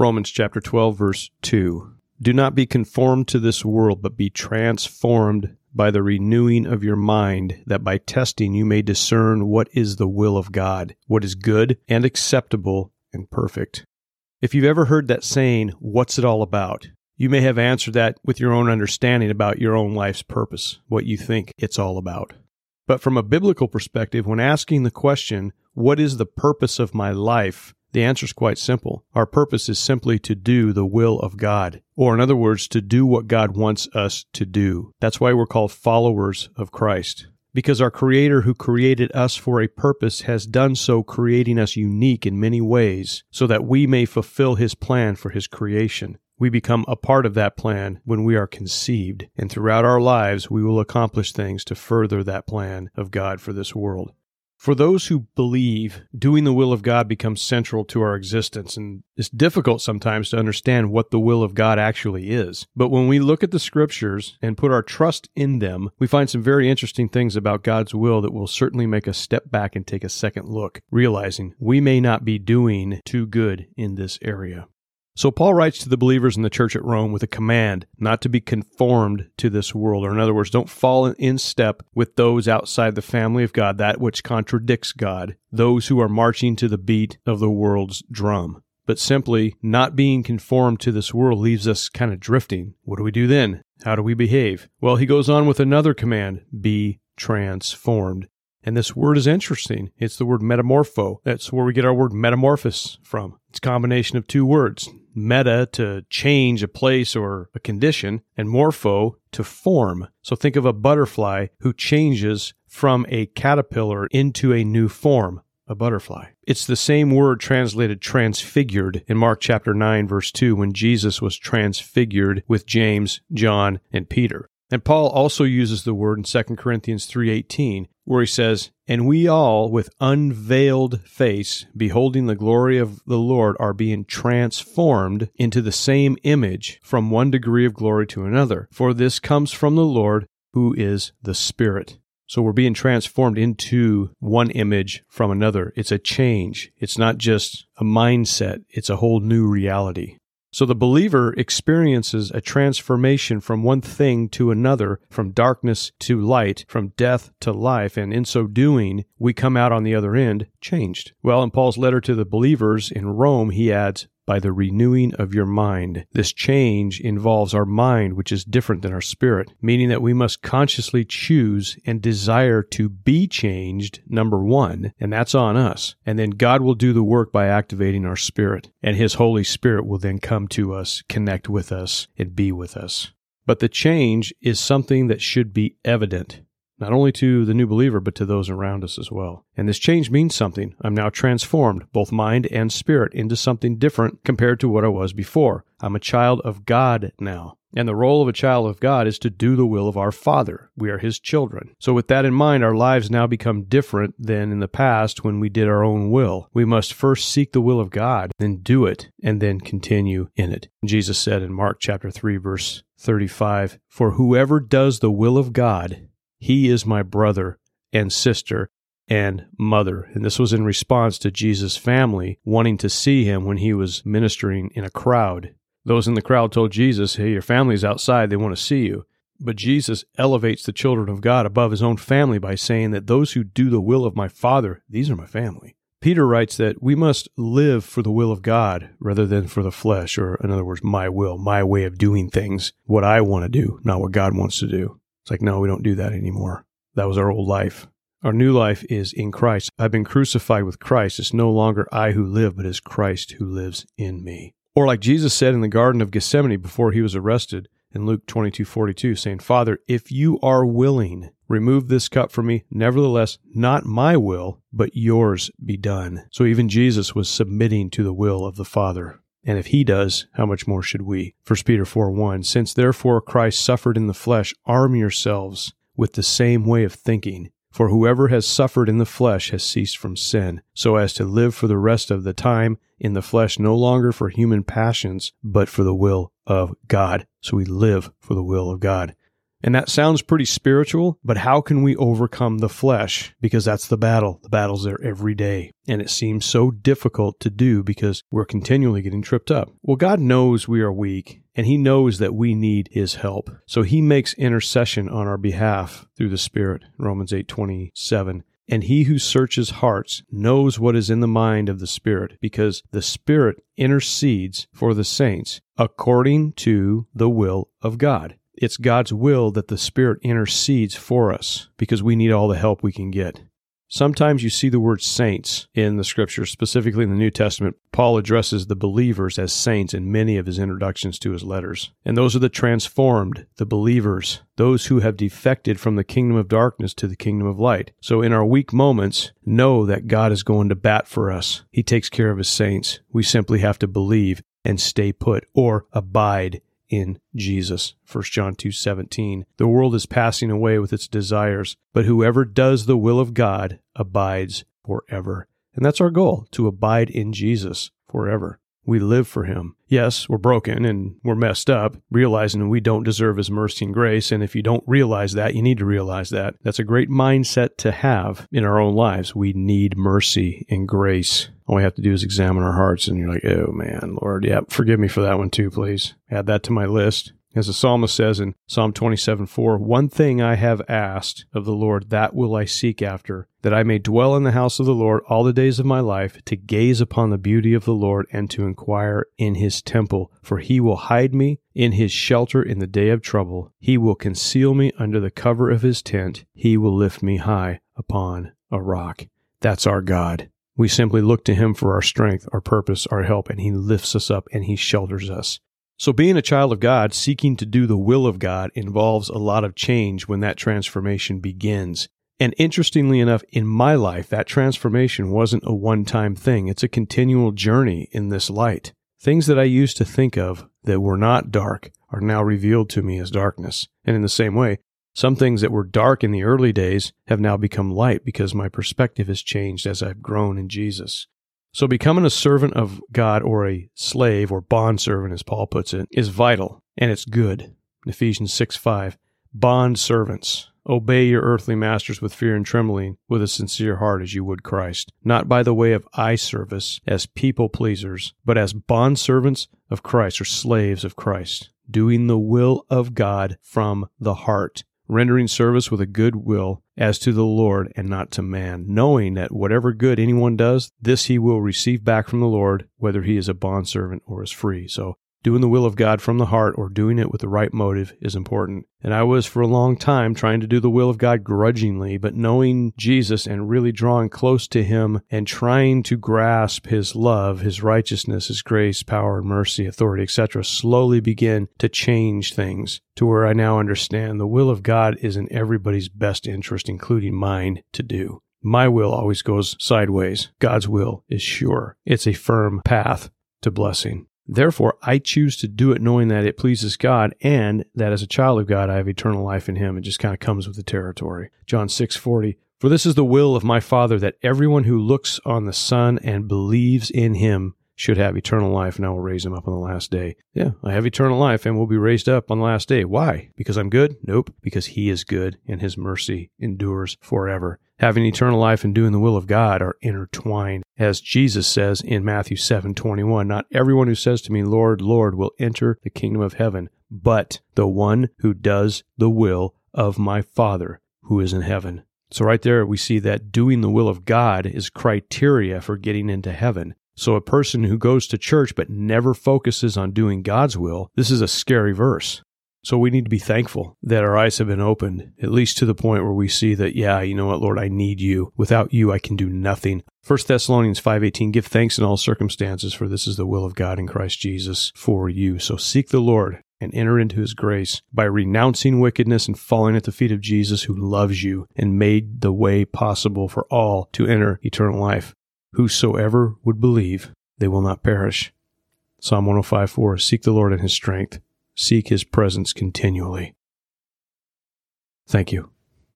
Romans chapter 12 verse 2. Do not be conformed to this world, but be transformed by the renewing of your mind, that by testing you may discern what is the will of God, what is good and acceptable and perfect. If you've ever heard that saying, what's it all about? You may have answered that with your own understanding about your own life's purpose, what you think it's all about. But from a biblical perspective, when asking the question, what is the purpose of my life? The answer is quite simple. Our purpose is simply to do the will of God, or in other words, to do what God wants us to do. That's why we're called followers of Christ. Because our Creator, who created us for a purpose, has done so, creating us unique in many ways, so that we may fulfill His plan for His creation. We become a part of that plan when we are conceived, and throughout our lives, we will accomplish things to further that plan of God for this world. For those who believe, doing the will of God becomes central to our existence, and it's difficult sometimes to understand what the will of God actually is. But when we look at the scriptures and put our trust in them, we find some very interesting things about God's will that will certainly make us step back and take a second look, realizing we may not be doing too good in this area. So Paul writes to the believers in the church at Rome with a command not to be conformed to this world, or in other words, don't fall in step with those outside the family of God, that which contradicts God, those who are marching to the beat of the world's drum. But simply not being conformed to this world leaves us kind of drifting. What do we do then? How do we behave? Well, he goes on with another command be transformed. And this word is interesting. It's the word metamorpho. That's where we get our word metamorphosis from. It's a combination of two words meta to change a place or a condition, and morpho to form. So think of a butterfly who changes from a caterpillar into a new form, a butterfly. It's the same word translated transfigured in Mark chapter 9 verse 2 when Jesus was transfigured with James, John, and Peter. And Paul also uses the word in 2 Corinthians 3:18 where he says, "And we all with unveiled face beholding the glory of the Lord are being transformed into the same image from one degree of glory to another, for this comes from the Lord who is the Spirit." So we're being transformed into one image from another. It's a change. It's not just a mindset. It's a whole new reality. So the believer experiences a transformation from one thing to another, from darkness to light, from death to life, and in so doing, we come out on the other end changed. Well, in Paul's letter to the believers in Rome, he adds, by the renewing of your mind. This change involves our mind, which is different than our spirit, meaning that we must consciously choose and desire to be changed, number one, and that's on us. And then God will do the work by activating our spirit, and His Holy Spirit will then come to us, connect with us, and be with us. But the change is something that should be evident not only to the new believer, but to those around us as well. And this change means something. I'm now transformed, both mind and spirit, into something different compared to what I was before. I'm a child of God now. And the role of a child of God is to do the will of our Father. We are His children. So, with that in mind, our lives now become different than in the past when we did our own will. We must first seek the will of God, then do it, and then continue in it. Jesus said in Mark chapter 3, verse 35 For whoever does the will of God, he is my brother and sister and mother. And this was in response to Jesus' family wanting to see him when he was ministering in a crowd. Those in the crowd told Jesus, Hey, your family's outside, they want to see you. But Jesus elevates the children of God above his own family by saying that those who do the will of my Father, these are my family. Peter writes that we must live for the will of God rather than for the flesh, or in other words, my will, my way of doing things, what I want to do, not what God wants to do. Like, no, we don't do that anymore. That was our old life. Our new life is in Christ. I've been crucified with Christ. It's no longer I who live, but it's Christ who lives in me. Or like Jesus said in the Garden of Gethsemane before he was arrested in Luke 22 42, saying, Father, if you are willing, remove this cup from me. Nevertheless, not my will, but yours be done. So even Jesus was submitting to the will of the Father. And if he does, how much more should we? 1 Peter 4 1 Since therefore Christ suffered in the flesh, arm yourselves with the same way of thinking. For whoever has suffered in the flesh has ceased from sin, so as to live for the rest of the time in the flesh no longer for human passions, but for the will of God. So we live for the will of God. And that sounds pretty spiritual, but how can we overcome the flesh? Because that's the battle. The battle's there every day. And it seems so difficult to do because we're continually getting tripped up. Well, God knows we are weak and he knows that we need his help. So he makes intercession on our behalf through the Spirit. Romans 8:27. And he who searches hearts knows what is in the mind of the Spirit, because the Spirit intercedes for the saints according to the will of God. It's God's will that the Spirit intercedes for us because we need all the help we can get. Sometimes you see the word saints in the scriptures, specifically in the New Testament. Paul addresses the believers as saints in many of his introductions to his letters. And those are the transformed, the believers, those who have defected from the kingdom of darkness to the kingdom of light. So in our weak moments, know that God is going to bat for us. He takes care of his saints. We simply have to believe and stay put or abide in Jesus. 1 John 2:17. The world is passing away with its desires, but whoever does the will of God abides forever. And that's our goal, to abide in Jesus forever. We live for him. Yes, we're broken and we're messed up, realizing we don't deserve his mercy and grace. And if you don't realize that, you need to realize that. That's a great mindset to have in our own lives. We need mercy and grace. All we have to do is examine our hearts, and you're like, oh man, Lord, yeah, forgive me for that one too, please. Add that to my list. As the psalmist says in Psalm 27 4, One thing I have asked of the Lord, that will I seek after, that I may dwell in the house of the Lord all the days of my life, to gaze upon the beauty of the Lord and to inquire in his temple. For he will hide me in his shelter in the day of trouble. He will conceal me under the cover of his tent. He will lift me high upon a rock. That's our God. We simply look to him for our strength, our purpose, our help, and he lifts us up and he shelters us. So, being a child of God, seeking to do the will of God, involves a lot of change when that transformation begins. And interestingly enough, in my life, that transformation wasn't a one time thing. It's a continual journey in this light. Things that I used to think of that were not dark are now revealed to me as darkness. And in the same way, some things that were dark in the early days have now become light because my perspective has changed as I've grown in Jesus. So becoming a servant of God or a slave or bond servant, as Paul puts it, is vital and it's good. Ephesians 6 5. Bond servants. Obey your earthly masters with fear and trembling, with a sincere heart as you would Christ, not by the way of eye service as people pleasers, but as bond servants of Christ or slaves of Christ, doing the will of God from the heart rendering service with a good will as to the Lord and not to man, knowing that whatever good anyone does, this he will receive back from the Lord, whether he is a bondservant or is free. So doing the will of God from the heart or doing it with the right motive is important. And I was for a long time trying to do the will of God grudgingly, but knowing Jesus and really drawing close to him and trying to grasp his love, his righteousness, his grace, power, mercy, authority, etc., slowly begin to change things to where I now understand the will of God is in everybody's best interest, including mine, to do. My will always goes sideways. God's will is sure. It's a firm path to blessing. Therefore, I choose to do it knowing that it pleases God and that as a child of God, I have eternal life in Him. It just kind of comes with the territory. John 6 40. For this is the will of my Father that everyone who looks on the Son and believes in Him should have eternal life, and I will raise him up on the last day. Yeah, I have eternal life and will be raised up on the last day. Why? Because I'm good? Nope. Because he is good and his mercy endures forever. Having eternal life and doing the will of God are intertwined. As Jesus says in Matthew 7 21, not everyone who says to me, Lord, Lord, will enter the kingdom of heaven, but the one who does the will of my Father who is in heaven. So, right there, we see that doing the will of God is criteria for getting into heaven. So, a person who goes to church but never focuses on doing God's will, this is a scary verse. So, we need to be thankful that our eyes have been opened, at least to the point where we see that, yeah, you know what, Lord, I need you. Without you, I can do nothing. 1 Thessalonians 5:18 Give thanks in all circumstances for this is the will of God in Christ Jesus for you. So seek the Lord and enter into his grace by renouncing wickedness and falling at the feet of Jesus who loves you and made the way possible for all to enter eternal life. Whosoever would believe, they will not perish. Psalm 105 4 Seek the Lord in his strength, seek his presence continually. Thank you.